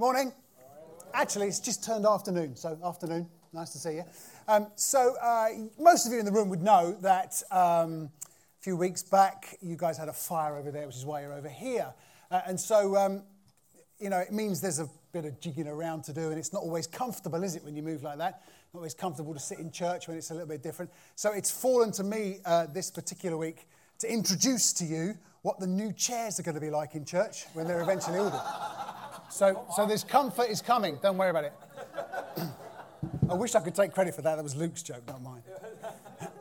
Morning. Actually, it's just turned afternoon, so afternoon. Nice to see you. Um, so, uh, most of you in the room would know that um, a few weeks back you guys had a fire over there, which is why you're over here. Uh, and so, um, you know, it means there's a bit of jigging around to do, and it's not always comfortable, is it, when you move like that? Not always comfortable to sit in church when it's a little bit different. So, it's fallen to me uh, this particular week to introduce to you what the new chairs are going to be like in church when they're eventually ordered. So, so this comfort is coming. Don't worry about it. I wish I could take credit for that. That was Luke's joke, not mine.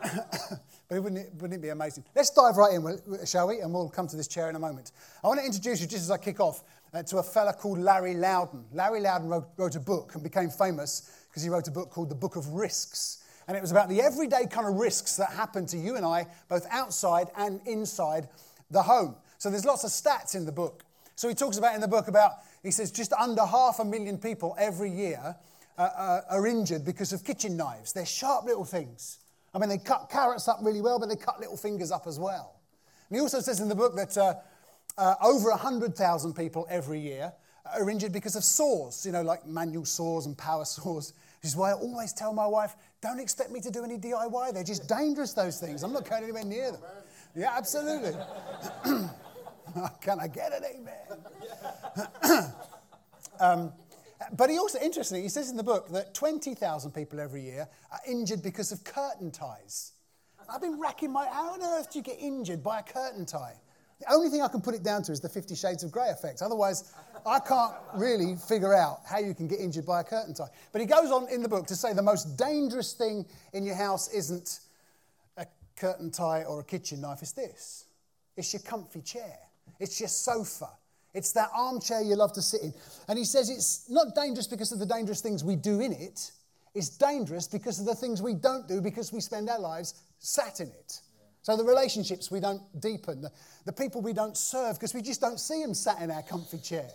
but wouldn't it, wouldn't it be amazing? Let's dive right in, shall we? And we'll come to this chair in a moment. I want to introduce you, just as I kick off, uh, to a fella called Larry Laudan. Larry Laudan wrote, wrote a book and became famous because he wrote a book called The Book of Risks. And it was about the everyday kind of risks that happen to you and I, both outside and inside the home. So there's lots of stats in the book. So he talks about in the book about he says just under half a million people every year uh, uh, are injured because of kitchen knives. They're sharp little things. I mean, they cut carrots up really well, but they cut little fingers up as well. And he also says in the book that uh, uh over 100,000 people every year are injured because of saws, you know, like manual saws and power saws. Which is why I always tell my wife, don't expect me to do any DIY. They're just dangerous, those things. I'm not going anywhere near them. Yeah, absolutely. Can I get an amen? um, but he also, interestingly, he says in the book that 20,000 people every year are injured because of curtain ties. I've been racking my, how on earth do you get injured by a curtain tie? The only thing I can put it down to is the Fifty Shades of Grey effect. Otherwise, I can't really figure out how you can get injured by a curtain tie. But he goes on in the book to say the most dangerous thing in your house isn't a curtain tie or a kitchen knife, it's this it's your comfy chair. It's your sofa. It's that armchair you love to sit in. And he says it's not dangerous because of the dangerous things we do in it, it's dangerous because of the things we don't do because we spend our lives sat in it. So the relationships we don't deepen, the, the people we don't serve because we just don't see them sat in our comfy chair.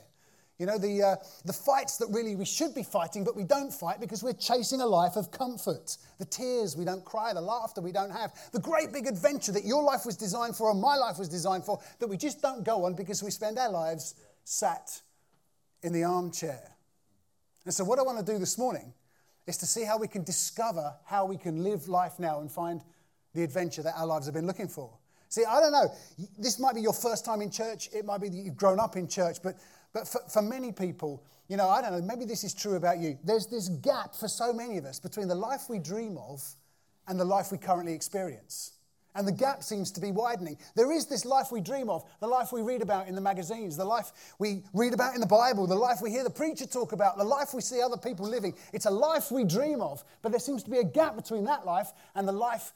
You know, the, uh, the fights that really we should be fighting, but we don't fight because we're chasing a life of comfort. The tears we don't cry, the laughter we don't have, the great big adventure that your life was designed for and my life was designed for that we just don't go on because we spend our lives sat in the armchair. And so, what I want to do this morning is to see how we can discover how we can live life now and find the adventure that our lives have been looking for. See, I don't know. This might be your first time in church. It might be that you've grown up in church. But but for, for many people, you know, I don't know, maybe this is true about you. There's this gap for so many of us between the life we dream of and the life we currently experience. And the gap seems to be widening. There is this life we dream of, the life we read about in the magazines, the life we read about in the Bible, the life we hear the preacher talk about, the life we see other people living. It's a life we dream of, but there seems to be a gap between that life and the life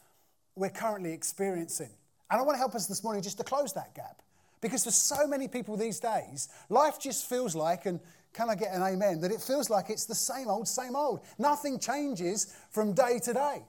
we're currently experiencing. And I want to help us this morning just to close that gap. Because for so many people these days, life just feels like, and can I get an amen, that it feels like it's the same old, same old. Nothing changes from day to day.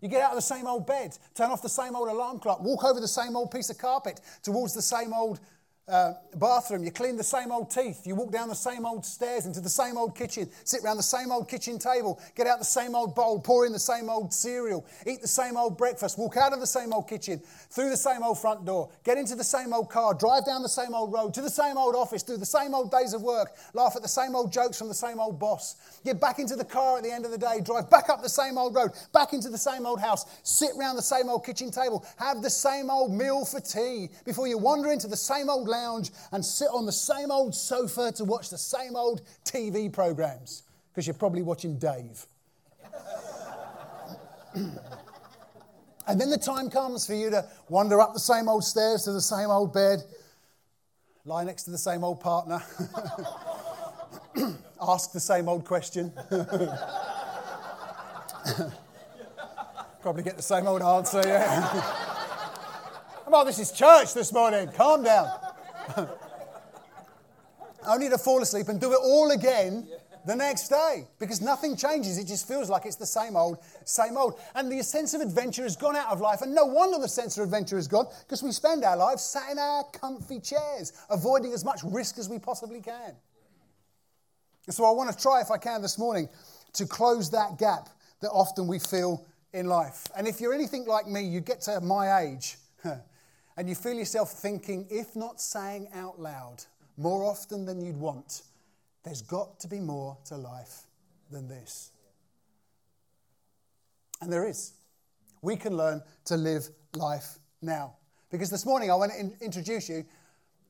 You get out of the same old bed, turn off the same old alarm clock, walk over the same old piece of carpet towards the same old uh, bathroom, you clean the same old teeth, you walk down the same old stairs into the same old kitchen, sit around the same old kitchen table, get out the same old bowl, pour in the same old cereal, eat the same old breakfast, walk out of the same old kitchen, through the same old front door, get into the same old car, drive down the same old road, to the same old office, do the same old days of work, laugh at the same old jokes from the same old boss, get back into the car at the end of the day, drive back up the same old road, back into the same old house, sit around the same old kitchen table, have the same old meal for tea before you wander into the same old lounge and sit on the same old sofa to watch the same old TV programs because you're probably watching Dave. and then the time comes for you to wander up the same old stairs to the same old bed, lie next to the same old partner, ask the same old question. Probably get the same old answer, yeah. Come on, this is church this morning. Calm down. Only to fall asleep and do it all again the next day because nothing changes. It just feels like it's the same old, same old. And the sense of adventure has gone out of life. And no wonder the sense of adventure has gone because we spend our lives sat in our comfy chairs, avoiding as much risk as we possibly can. So I want to try, if I can, this morning to close that gap that often we feel in life. And if you're anything like me, you get to my age. and you feel yourself thinking, if not saying out loud, more often than you'd want, There's got to be more to life than this. And there is. We can learn to live life now. Because this morning I want to in- introduce you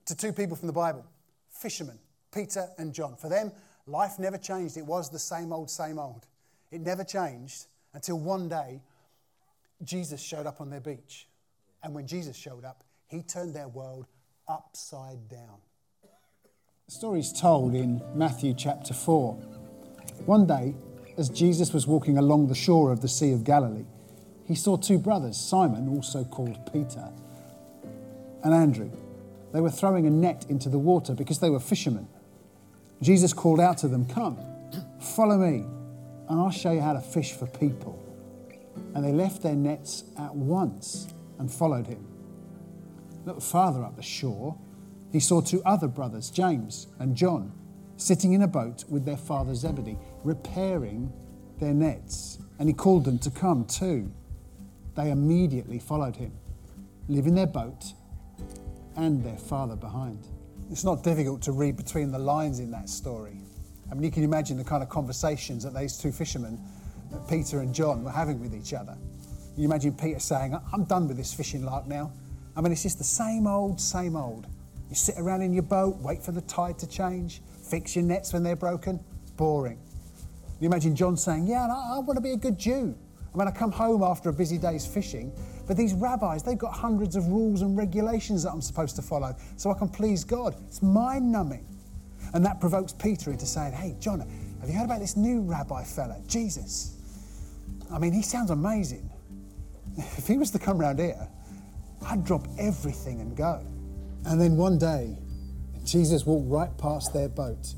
to two people from the Bible fishermen, Peter and John. For them, life never changed. It was the same old, same old. It never changed until one day Jesus showed up on their beach. And when Jesus showed up, he turned their world upside down. The story is told in Matthew chapter 4. One day, as Jesus was walking along the shore of the Sea of Galilee, he saw two brothers, Simon, also called Peter, and Andrew. They were throwing a net into the water because they were fishermen. Jesus called out to them, Come, follow me, and I'll show you how to fish for people. And they left their nets at once and followed him. A little farther up the shore, he saw two other brothers, James and John, sitting in a boat with their father Zebedee, repairing their nets. And he called them to come too. They immediately followed him, leaving their boat and their father behind. It's not difficult to read between the lines in that story. I mean, you can imagine the kind of conversations that these two fishermen, Peter and John, were having with each other. You imagine Peter saying, I'm done with this fishing lark now. I mean, it's just the same old, same old. You sit around in your boat, wait for the tide to change, fix your nets when they're broken. Boring. You imagine John saying, Yeah, I, I want to be a good Jew. I mean, I come home after a busy day's fishing, but these rabbis, they've got hundreds of rules and regulations that I'm supposed to follow so I can please God. It's mind numbing. And that provokes Peter into saying, Hey, John, have you heard about this new rabbi fella, Jesus? I mean, he sounds amazing. If he was to come round here, I'd drop everything and go. And then one day, Jesus walked right past their boat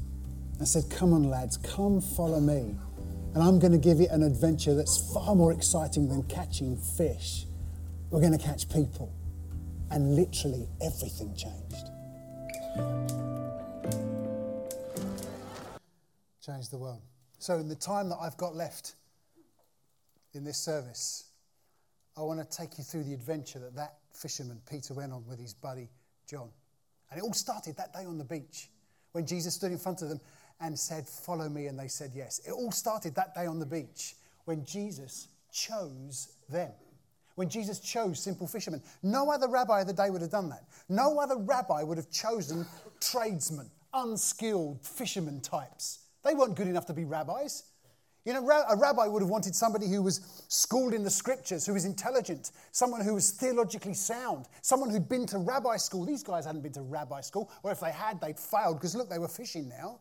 and said, Come on, lads, come follow me. And I'm going to give you an adventure that's far more exciting than catching fish. We're going to catch people. And literally everything changed. Changed the world. So, in the time that I've got left in this service, I want to take you through the adventure that that fisherman, Peter, went on with his buddy, John. And it all started that day on the beach when Jesus stood in front of them and said, Follow me. And they said yes. It all started that day on the beach when Jesus chose them. When Jesus chose simple fishermen. No other rabbi of the day would have done that. No other rabbi would have chosen tradesmen, unskilled fishermen types. They weren't good enough to be rabbis. You know, a rabbi would have wanted somebody who was schooled in the scriptures, who was intelligent, someone who was theologically sound, someone who'd been to rabbi school. These guys hadn't been to rabbi school, or if they had, they'd failed because look, they were fishing now.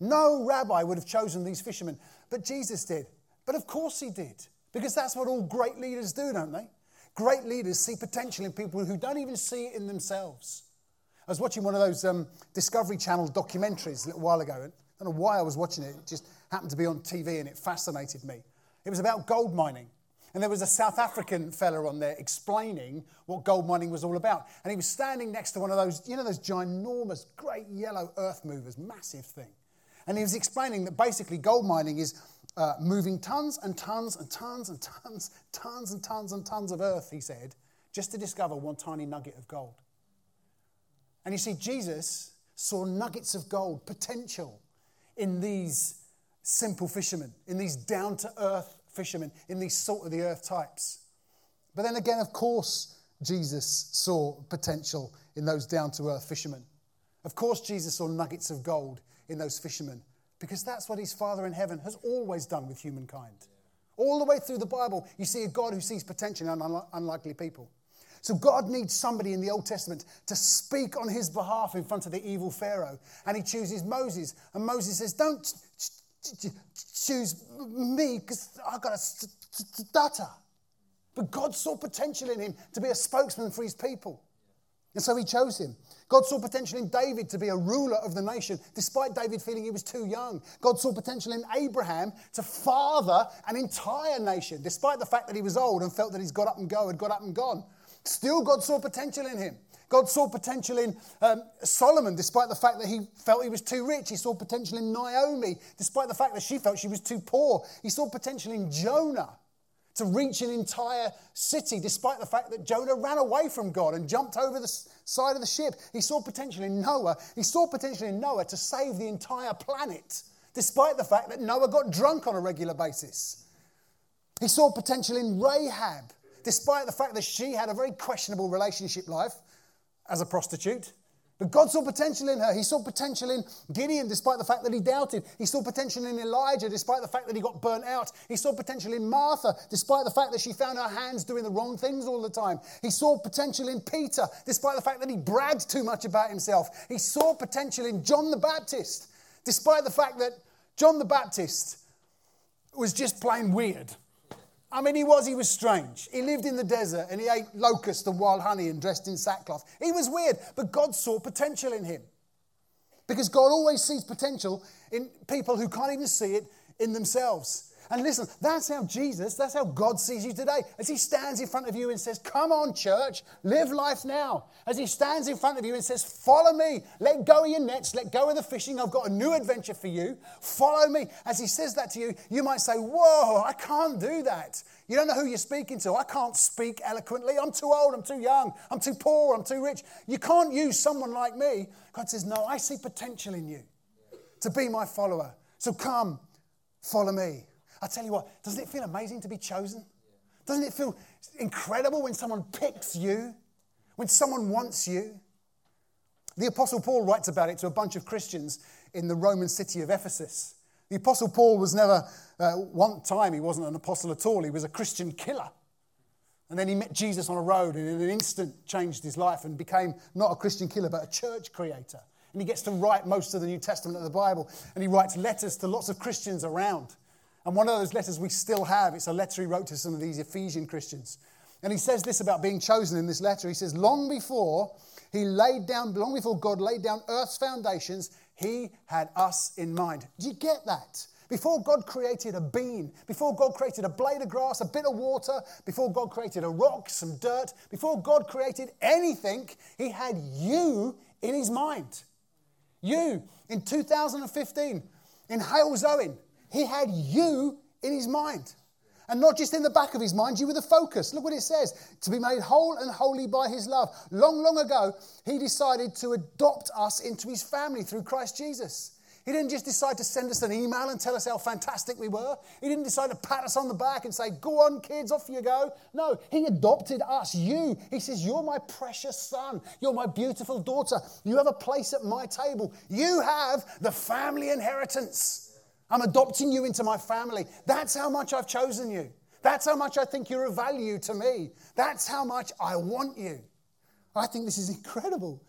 No rabbi would have chosen these fishermen, but Jesus did. But of course he did, because that's what all great leaders do, don't they? Great leaders see potential in people who don't even see it in themselves. I was watching one of those um, Discovery Channel documentaries a little while ago. I don't know why I was watching it, it just happened to be on TV and it fascinated me. It was about gold mining. And there was a South African fella on there explaining what gold mining was all about. And he was standing next to one of those, you know, those ginormous, great yellow earth movers, massive thing. And he was explaining that basically gold mining is uh, moving tons and tons and tons and tons, tons and tons and tons of earth, he said, just to discover one tiny nugget of gold. And you see, Jesus saw nuggets of gold, potential, in these simple fishermen, in these down to earth fishermen, in these salt of the earth types. But then again, of course, Jesus saw potential in those down to earth fishermen. Of course, Jesus saw nuggets of gold in those fishermen because that's what his Father in heaven has always done with humankind. All the way through the Bible, you see a God who sees potential in unlikely people. So God needs somebody in the Old Testament to speak on his behalf in front of the evil Pharaoh. And he chooses Moses. And Moses says, Don't choose me because I've got a stutter. But God saw potential in him to be a spokesman for his people. And so he chose him. God saw potential in David to be a ruler of the nation, despite David feeling he was too young. God saw potential in Abraham to father an entire nation, despite the fact that he was old and felt that he's got up and go, had got up and gone. Still, God saw potential in him. God saw potential in um, Solomon, despite the fact that he felt he was too rich. He saw potential in Naomi, despite the fact that she felt she was too poor. He saw potential in Jonah, to reach an entire city, despite the fact that Jonah ran away from God and jumped over the side of the ship. He saw potential in Noah. He saw potential in Noah to save the entire planet, despite the fact that Noah got drunk on a regular basis. He saw potential in Rahab, despite the fact that she had a very questionable relationship life as a prostitute. But God saw potential in her. He saw potential in Gideon despite the fact that he doubted. He saw potential in Elijah despite the fact that he got burnt out. He saw potential in Martha despite the fact that she found her hands doing the wrong things all the time. He saw potential in Peter despite the fact that he bragged too much about himself. He saw potential in John the Baptist despite the fact that John the Baptist was just plain weird. I mean, he was, he was strange. He lived in the desert and he ate locusts and wild honey and dressed in sackcloth. He was weird, but God saw potential in him. Because God always sees potential in people who can't even see it in themselves. And listen, that's how Jesus, that's how God sees you today. As He stands in front of you and says, Come on, church, live life now. As He stands in front of you and says, Follow me, let go of your nets, let go of the fishing. I've got a new adventure for you. Follow me. As He says that to you, you might say, Whoa, I can't do that. You don't know who you're speaking to. I can't speak eloquently. I'm too old, I'm too young, I'm too poor, I'm too rich. You can't use someone like me. God says, No, I see potential in you to be my follower. So come, follow me. I tell you what, doesn't it feel amazing to be chosen? Doesn't it feel incredible when someone picks you? When someone wants you? The Apostle Paul writes about it to a bunch of Christians in the Roman city of Ephesus. The Apostle Paul was never, uh, one time, he wasn't an apostle at all, he was a Christian killer. And then he met Jesus on a road and in an instant changed his life and became not a Christian killer, but a church creator. And he gets to write most of the New Testament of the Bible. And he writes letters to lots of Christians around. And one of those letters we still have, it's a letter he wrote to some of these Ephesian Christians. And he says this about being chosen in this letter. He says, Long before he laid down, long before God laid down earth's foundations, he had us in mind. Do you get that? Before God created a bean, before God created a blade of grass, a bit of water, before God created a rock, some dirt, before God created anything, He had you in His mind. You, in 2015, in Halesowen, he had you in his mind. And not just in the back of his mind, you were the focus. Look what it says to be made whole and holy by his love. Long, long ago, he decided to adopt us into his family through Christ Jesus. He didn't just decide to send us an email and tell us how fantastic we were. He didn't decide to pat us on the back and say, Go on, kids, off you go. No, he adopted us, you. He says, You're my precious son. You're my beautiful daughter. You have a place at my table. You have the family inheritance. I'm adopting you into my family. That's how much I've chosen you. That's how much I think you're of value to me. That's how much I want you. I think this is incredible.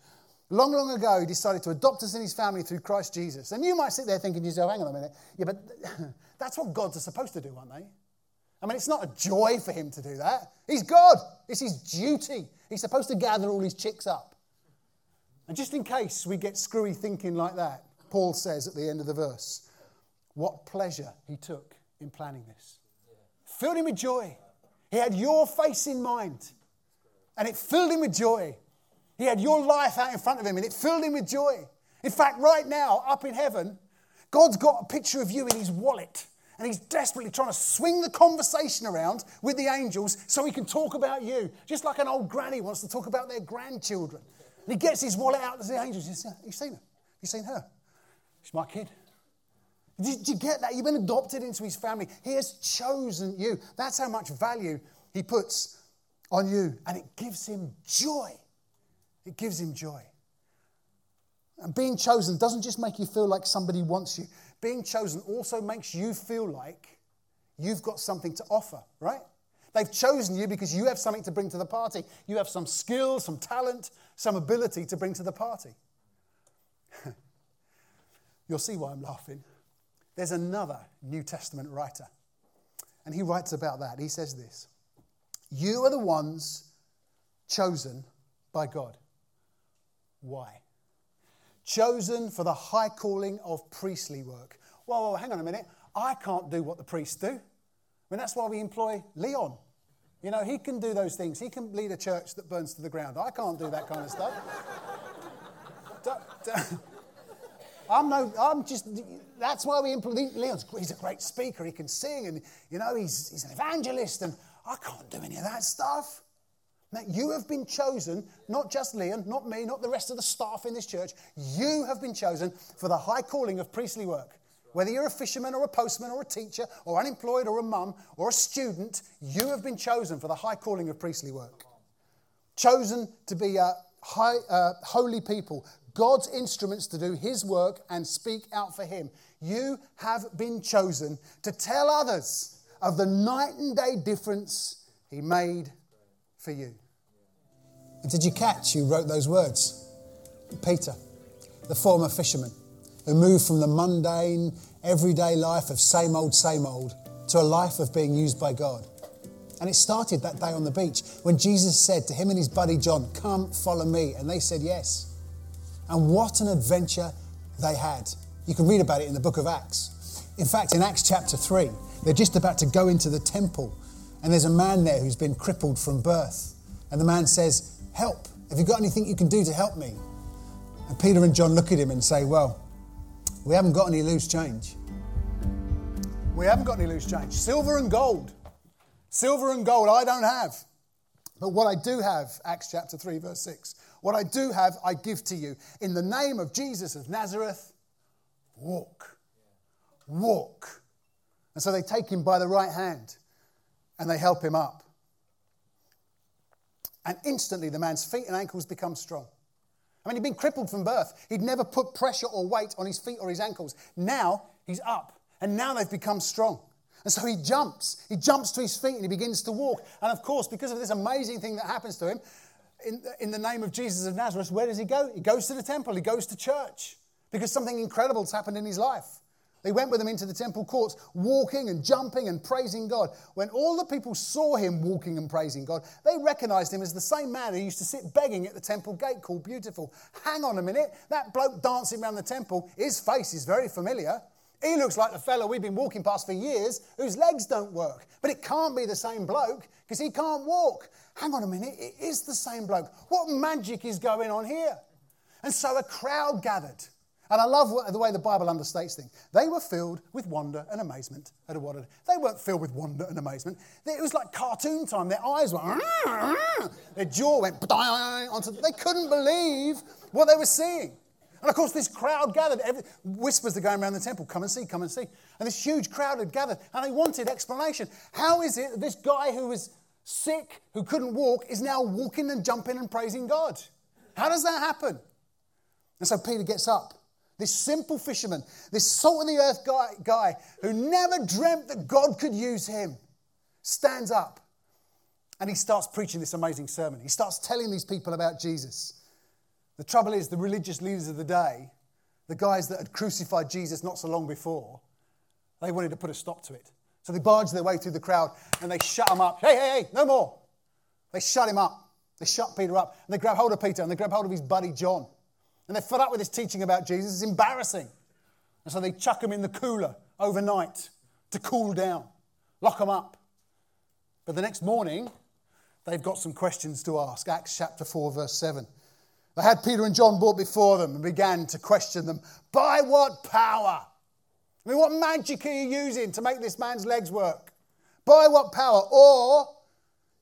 Long, long ago, he decided to adopt us in his family through Christ Jesus. And you might sit there thinking to yourself, hang on a minute. Yeah, but that's what gods are supposed to do, aren't they? I mean, it's not a joy for him to do that. He's God, it's his duty. He's supposed to gather all his chicks up. And just in case we get screwy thinking like that, Paul says at the end of the verse, what pleasure he took in planning this. Filled him with joy. He had your face in mind, and it filled him with joy. He had your life out in front of him, and it filled him with joy. In fact, right now, up in heaven, God's got a picture of you in his wallet, and he's desperately trying to swing the conversation around with the angels so he can talk about you, just like an old granny wants to talk about their grandchildren. And he gets his wallet out to the angels. He says, You've seen her? You've seen her? She's my kid. Did you get that? You've been adopted into his family. He has chosen you. That's how much value he puts on you. And it gives him joy. It gives him joy. And being chosen doesn't just make you feel like somebody wants you, being chosen also makes you feel like you've got something to offer, right? They've chosen you because you have something to bring to the party. You have some skill, some talent, some ability to bring to the party. You'll see why I'm laughing. There's another New Testament writer, and he writes about that. He says this You are the ones chosen by God. Why? Chosen for the high calling of priestly work. Whoa, whoa, hang on a minute. I can't do what the priests do. I mean, that's why we employ Leon. You know, he can do those things. He can lead a church that burns to the ground. I can't do that kind of stuff. I'm no, I'm just, that's why we employ, Leon's, he's a great speaker. He can sing and, you know, he's, he's an evangelist and I can't do any of that stuff. Now, you have been chosen, not just Leon, not me, not the rest of the staff in this church. You have been chosen for the high calling of priestly work. Whether you're a fisherman or a postman or a teacher or unemployed or a mum or a student, you have been chosen for the high calling of priestly work. Chosen to be a high, uh, holy people, God's instruments to do His work and speak out for Him. You have been chosen to tell others of the night and day difference He made for you. And did you catch who wrote those words? Peter, the former fisherman, who moved from the mundane, everyday life of same old, same old to a life of being used by God. And it started that day on the beach when Jesus said to him and his buddy John, Come, follow me. And they said yes. And what an adventure they had. You can read about it in the book of Acts. In fact, in Acts chapter 3, they're just about to go into the temple and there's a man there who's been crippled from birth. And the man says, Help. Have you got anything you can do to help me? And Peter and John look at him and say, Well, we haven't got any loose change. We haven't got any loose change. Silver and gold. Silver and gold I don't have. But what I do have, Acts chapter 3, verse 6, what I do have, I give to you. In the name of Jesus of Nazareth, walk. Walk. And so they take him by the right hand and they help him up. And instantly the man's feet and ankles become strong. I mean, he'd been crippled from birth. He'd never put pressure or weight on his feet or his ankles. Now he's up, and now they've become strong. And so he jumps. He jumps to his feet and he begins to walk. And of course, because of this amazing thing that happens to him, in, in the name of Jesus of Nazareth, where does he go? He goes to the temple, he goes to church because something incredible has happened in his life. They went with him into the temple courts, walking and jumping and praising God. When all the people saw him walking and praising God, they recognized him as the same man who used to sit begging at the temple gate called Beautiful. Hang on a minute, that bloke dancing around the temple, his face is very familiar. He looks like the fellow we've been walking past for years whose legs don't work. But it can't be the same bloke because he can't walk. Hang on a minute, it is the same bloke. What magic is going on here? And so a crowd gathered. And I love the way the Bible understates things. They were filled with wonder and amazement at what they weren't filled with wonder and amazement. It was like cartoon time. Their eyes were, their jaw went onto. They couldn't believe what they were seeing. And of course, this crowd gathered. Every, whispers are going around the temple, "Come and see, come and see." And this huge crowd had gathered, and they wanted explanation. How is it that this guy who was sick, who couldn't walk, is now walking and jumping and praising God? How does that happen? And so Peter gets up this simple fisherman, this salt of the earth guy, guy who never dreamt that God could use him, stands up and he starts preaching this amazing sermon. He starts telling these people about Jesus. The trouble is, the religious leaders of the day, the guys that had crucified Jesus not so long before, they wanted to put a stop to it. So they barged their way through the crowd and they shut him up. Hey, hey, hey, no more. They shut him up. They shut Peter up. And they grab hold of Peter and they grab hold of his buddy John. And they're fed up with this teaching about Jesus. It's embarrassing. And so they chuck him in the cooler overnight to cool down, lock him up. But the next morning, they've got some questions to ask. Acts chapter 4, verse 7. They had Peter and John brought before them and began to question them. By what power? I mean, what magic are you using to make this man's legs work? By what power? Or,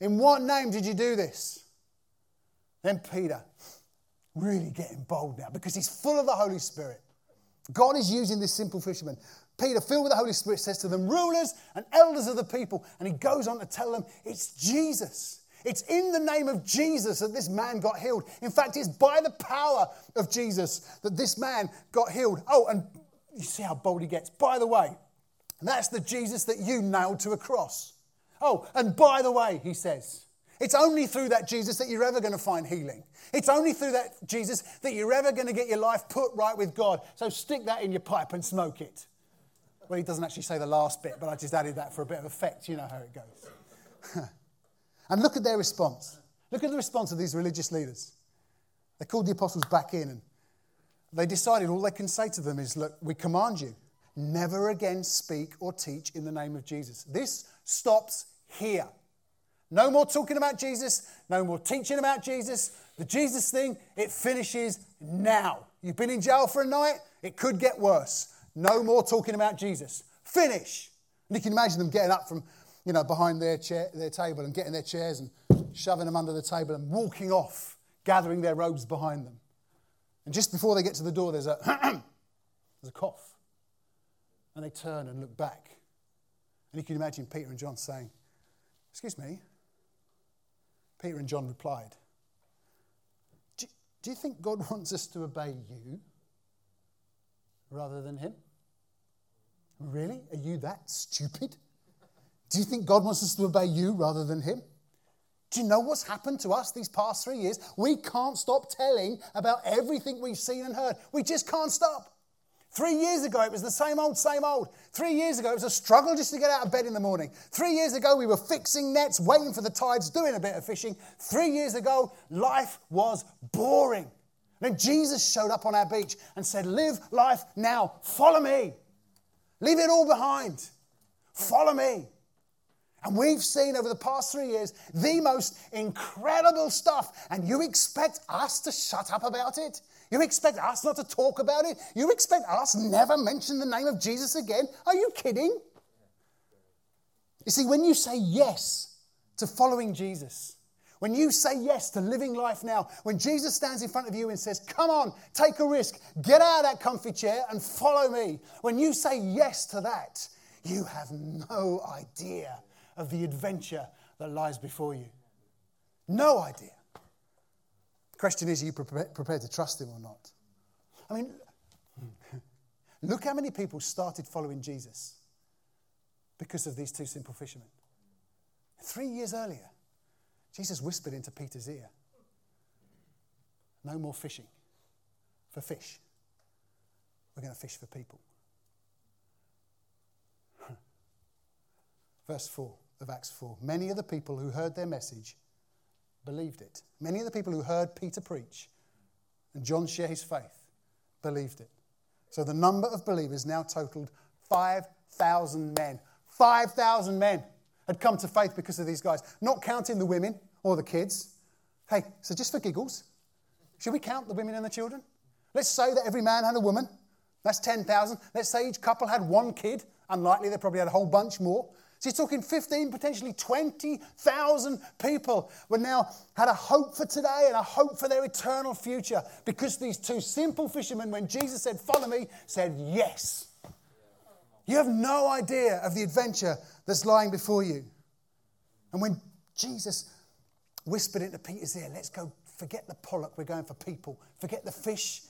in what name did you do this? Then Peter, really getting bold now because he's full of the Holy Spirit. God is using this simple fisherman. Peter, filled with the Holy Spirit, says to them, rulers and elders of the people. And he goes on to tell them, it's Jesus. It's in the name of Jesus that this man got healed. In fact, it's by the power of Jesus that this man got healed. Oh, and you see how bold he gets. By the way, that's the Jesus that you nailed to a cross. Oh, and by the way, he says, it's only through that Jesus that you're ever going to find healing. It's only through that Jesus that you're ever going to get your life put right with God. So stick that in your pipe and smoke it. Well, he doesn't actually say the last bit, but I just added that for a bit of effect. You know how it goes. and look at their response. Look at the response of these religious leaders. They called the apostles back in and they decided all they can say to them is, Look, we command you, never again speak or teach in the name of Jesus. This stops here. No more talking about Jesus, no more teaching about Jesus. The Jesus thing, it finishes now. You've been in jail for a night, it could get worse. No more talking about Jesus. Finish. And you can imagine them getting up from, you know, behind their chair, their table and getting their chairs and shoving them under the table and walking off, gathering their robes behind them. And just before they get to the door, there's a there's a cough. And they turn and look back. And you can imagine Peter and John saying, Excuse me. Peter and John replied, do, do you think God wants us to obey you rather than him? Really? Are you that stupid? Do you think God wants us to obey you rather than him? Do you know what's happened to us these past three years? We can't stop telling about everything we've seen and heard. We just can't stop. Three years ago, it was the same old, same old. Three years ago, it was a struggle just to get out of bed in the morning. Three years ago, we were fixing nets, waiting for the tides, doing a bit of fishing. Three years ago, life was boring. Then Jesus showed up on our beach and said, Live life now, follow me. Leave it all behind. Follow me. And we've seen over the past three years the most incredible stuff, and you expect us to shut up about it? You expect us not to talk about it? You expect us never mention the name of Jesus again? Are you kidding? You see, when you say yes to following Jesus, when you say yes to living life now, when Jesus stands in front of you and says, Come on, take a risk, get out of that comfy chair and follow me, when you say yes to that, you have no idea of the adventure that lies before you. No idea. The question is, are you prepared to trust him or not? I mean, look how many people started following Jesus because of these two simple fishermen. Three years earlier, Jesus whispered into Peter's ear No more fishing for fish. We're going to fish for people. Verse 4 of Acts 4 Many of the people who heard their message believed it. Many of the people who heard Peter preach and John share his faith believed it. So the number of believers now totaled 5,000 men. 5,000 men had come to faith because of these guys, not counting the women or the kids. Hey, so just for giggles, should we count the women and the children? Let's say that every man had a woman. That's 10,000. Let's say each couple had one kid. Unlikely, they probably had a whole bunch more. So he's talking 15, potentially 20,000 people were now had a hope for today and a hope for their eternal future because these two simple fishermen, when Jesus said, Follow me, said, Yes. You have no idea of the adventure that's lying before you. And when Jesus whispered into Peter's ear, Let's go, forget the pollock, we're going for people, forget the fish,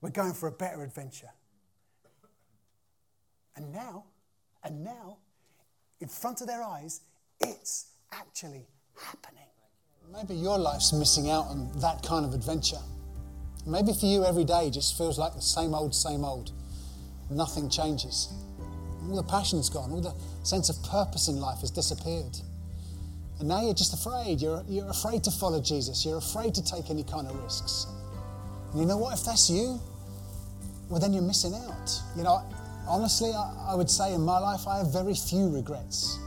we're going for a better adventure. And now, and now, in front of their eyes, it's actually happening. Maybe your life's missing out on that kind of adventure. Maybe for you, every day just feels like the same old, same old. Nothing changes. All the passion's gone, all the sense of purpose in life has disappeared. And now you're just afraid. You're, you're afraid to follow Jesus. You're afraid to take any kind of risks. And you know what? If that's you, well, then you're missing out. You know, honestly, I, I would say in my life, I have very few regrets.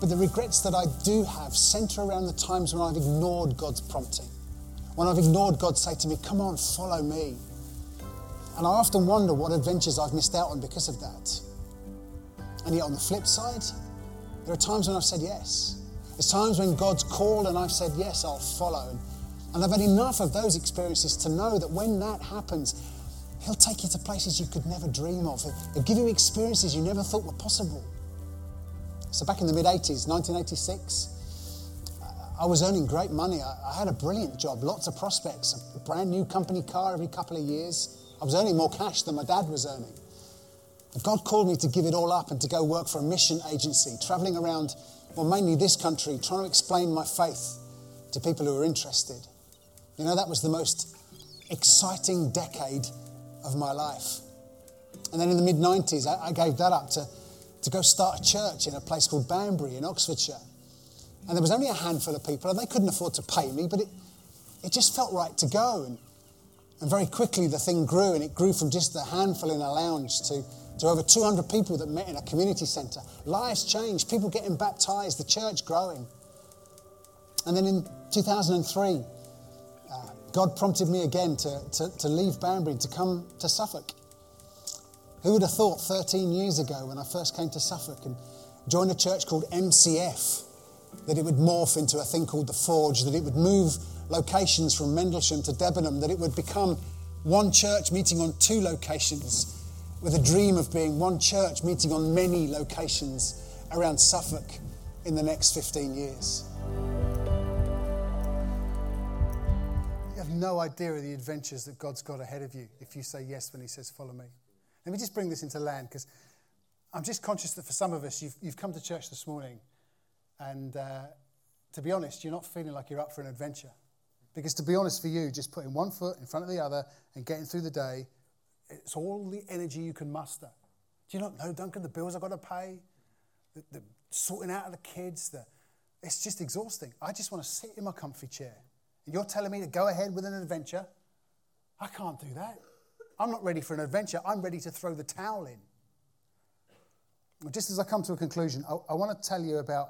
But the regrets that I do have center around the times when I've ignored God's prompting. When I've ignored God say to me, Come on, follow me. And I often wonder what adventures I've missed out on because of that. And yet, on the flip side, there are times when I've said yes. There's times when God's called and I've said, Yes, I'll follow. And I've had enough of those experiences to know that when that happens, He'll take you to places you could never dream of. He'll give you experiences you never thought were possible. So, back in the mid 80s, 1986, I was earning great money. I had a brilliant job, lots of prospects, a brand new company car every couple of years. I was earning more cash than my dad was earning. But God called me to give it all up and to go work for a mission agency, traveling around, well, mainly this country, trying to explain my faith to people who were interested. You know, that was the most exciting decade of my life. And then in the mid 90s, I, I, gave that up to, to go start a church in a place called Banbury in Oxfordshire. And there was only a handful of people, and they couldn't afford to pay me, but it, it just felt right to go. And, and very quickly the thing grew, and it grew from just a handful in a lounge to, to over 200 people that met in a community centre. Lives changed, people getting baptized, the church growing. And then in 2003, uh, God prompted me again to, to, to leave Banbury to come to Suffolk. Who would have thought 13 years ago when I first came to Suffolk and joined a church called MCF that it would morph into a thing called the Forge, that it would move locations from Mendlesham to Debenham, that it would become one church meeting on two locations with a dream of being one church meeting on many locations around Suffolk in the next 15 years. No idea of the adventures that God's got ahead of you if you say yes when He says, Follow me. Let me just bring this into land because I'm just conscious that for some of us, you've, you've come to church this morning and uh, to be honest, you're not feeling like you're up for an adventure. Because to be honest, for you, just putting one foot in front of the other and getting through the day, it's all the energy you can muster. Do you not know, Duncan, the bills I've got to pay, the, the sorting out of the kids, the, it's just exhausting. I just want to sit in my comfy chair. You're telling me to go ahead with an adventure? I can't do that. I'm not ready for an adventure. I'm ready to throw the towel in. Just as I come to a conclusion, I, I want to tell you about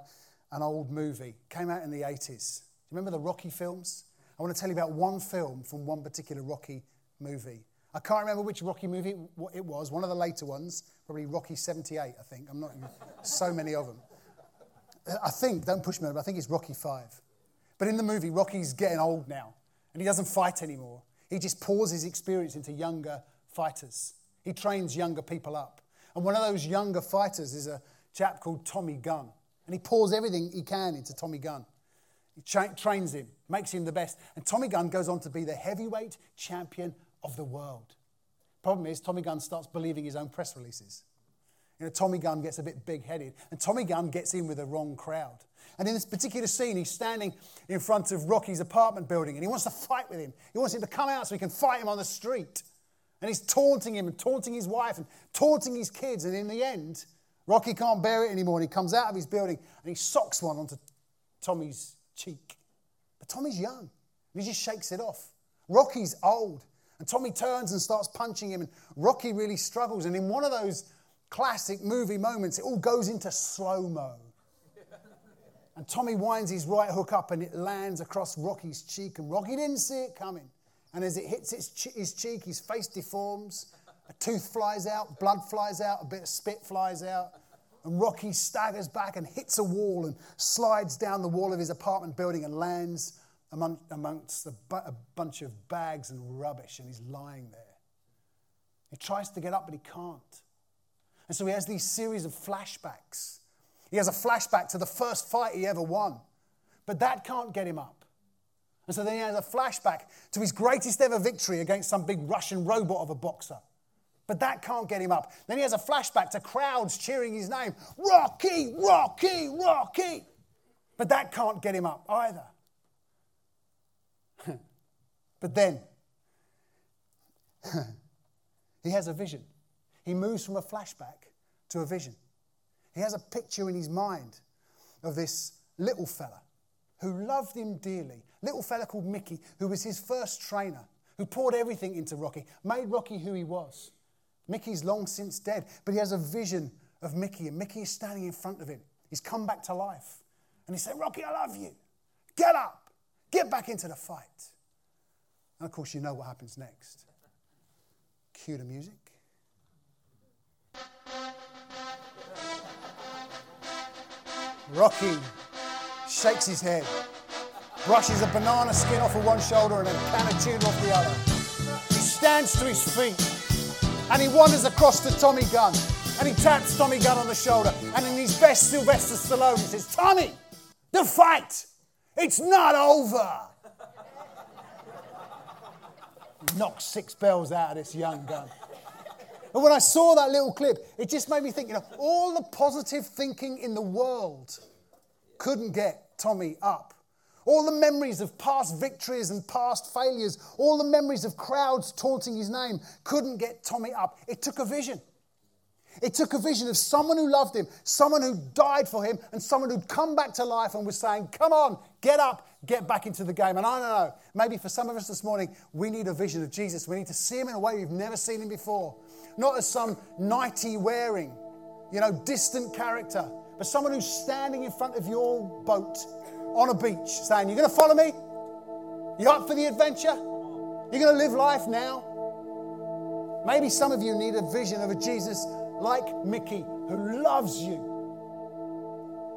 an old movie. Came out in the 80s. Do you remember the Rocky films? I want to tell you about one film from one particular Rocky movie. I can't remember which Rocky movie it was, one of the later ones, probably Rocky 78, I think. I'm not, so many of them. Uh, I think, don't push me, but I think it's Rocky 5. But in the movie, Rocky's getting old now, and he doesn't fight anymore. He just pours his experience into younger fighters. He trains younger people up. And one of those younger fighters is a chap called Tommy Gunn. And he pours everything he can into Tommy Gunn. He tra- trains him, makes him the best. And Tommy Gunn goes on to be the heavyweight champion of the world. Problem is, Tommy Gunn starts believing his own press releases. You know, Tommy Gunn gets a bit big headed, and Tommy Gunn gets in with the wrong crowd. And in this particular scene, he's standing in front of Rocky's apartment building, and he wants to fight with him. He wants him to come out so he can fight him on the street. And he's taunting him and taunting his wife and taunting his kids. And in the end, Rocky can't bear it anymore, and he comes out of his building and he socks one onto Tommy's cheek. But Tommy's young, and he just shakes it off. Rocky's old, and Tommy turns and starts punching him, and Rocky really struggles. And in one of those classic movie moments, it all goes into slow mo. And Tommy winds his right hook up and it lands across Rocky's cheek, and Rocky didn't see it coming. And as it hits his cheek, his face deforms, a tooth flies out, blood flies out, a bit of spit flies out. And Rocky staggers back and hits a wall and slides down the wall of his apartment building and lands among, amongst a, bu- a bunch of bags and rubbish. And he's lying there. He tries to get up, but he can't. And so he has these series of flashbacks. He has a flashback to the first fight he ever won, but that can't get him up. And so then he has a flashback to his greatest ever victory against some big Russian robot of a boxer. But that can't get him up. Then he has a flashback to crowds cheering his name Rocky, Rocky, Rocky. But that can't get him up either. but then he has a vision. He moves from a flashback to a vision. He has a picture in his mind of this little fella who loved him dearly, little fella called Mickey, who was his first trainer, who poured everything into Rocky, made Rocky who he was. Mickey's long since dead, but he has a vision of Mickey, and Mickey is standing in front of him. He's come back to life. And he said, Rocky, I love you. Get up. Get back into the fight. And of course, you know what happens next. Cue the music. Rocky shakes his head, brushes a banana skin off of one shoulder and a can of tuna off the other. He stands to his feet and he wanders across to Tommy Gunn and he taps Tommy Gunn on the shoulder and in his best Sylvester Stallone he says, Tommy, the fight, it's not over. Knock six bells out of this young gun. But when I saw that little clip, it just made me think, you know, all the positive thinking in the world couldn't get Tommy up all the memories of past victories and past failures, all the memories of crowds taunting his name couldn't get Tommy up. It took a vision. It took a vision of someone who loved him, someone who died for him, and someone who'd come back to life and was saying, Come on, get up, get back into the game. And I don't know, maybe for some of us this morning, we need a vision of Jesus. We need to see him in a way we've never seen him before. Not as some nighty wearing, you know, distant character, but someone who's standing in front of your boat on a beach saying, You're going to follow me? You up for the adventure? You're going to live life now. Maybe some of you need a vision of a Jesus like Mickey who loves you,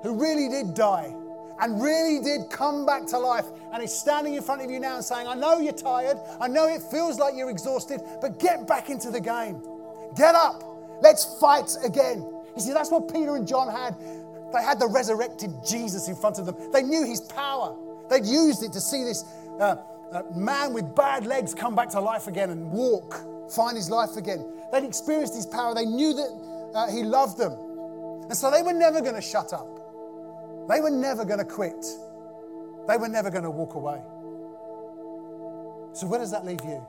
who really did die and really did come back to life and is standing in front of you now and saying, I know you're tired, I know it feels like you're exhausted, but get back into the game. Get up, let's fight again. You see, that's what Peter and John had. They had the resurrected Jesus in front of them, they knew his power. They'd used it to see this uh, uh, man with bad legs come back to life again and walk, find his life again. They'd experienced his power, they knew that uh, he loved them. And so they were never going to shut up. They were never going to quit. They were never going to walk away. So, where does that leave you?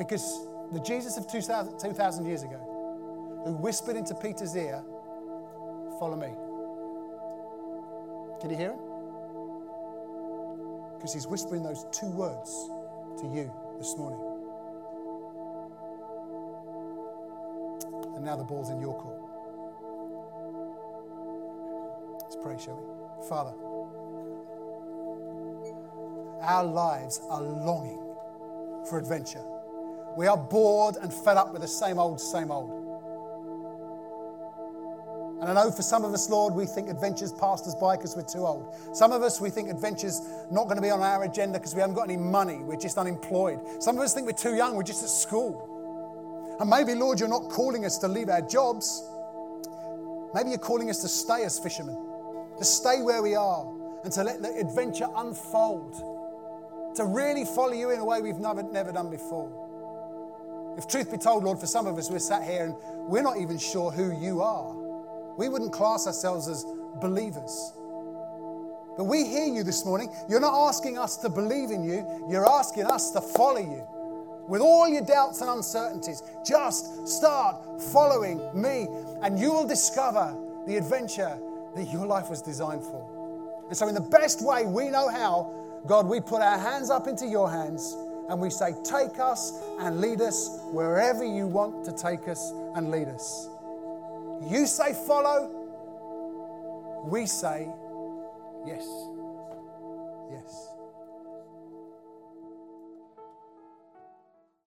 Because the Jesus of 2,000, 2000 years ago, who whispered into Peter's ear, Follow me. Can you hear him? Because he's whispering those two words to you this morning. And now the ball's in your court. Let's pray, shall we? Father, our lives are longing for adventure. We are bored and fed up with the same old, same old. And I know for some of us, Lord, we think adventure's passed us by because we're too old. Some of us, we think adventure's not going to be on our agenda because we haven't got any money. We're just unemployed. Some of us think we're too young. We're just at school. And maybe, Lord, you're not calling us to leave our jobs. Maybe you're calling us to stay as fishermen to stay where we are and to let the adventure unfold, to really follow you in a way we've never, never done before. If truth be told, Lord, for some of us, we're sat here and we're not even sure who you are. We wouldn't class ourselves as believers. But we hear you this morning. You're not asking us to believe in you, you're asking us to follow you. With all your doubts and uncertainties, just start following me, and you will discover the adventure that your life was designed for. And so, in the best way we know how, God, we put our hands up into your hands and we say, Take us and lead us wherever you want to take us and lead us. You say follow, we say yes. Yes.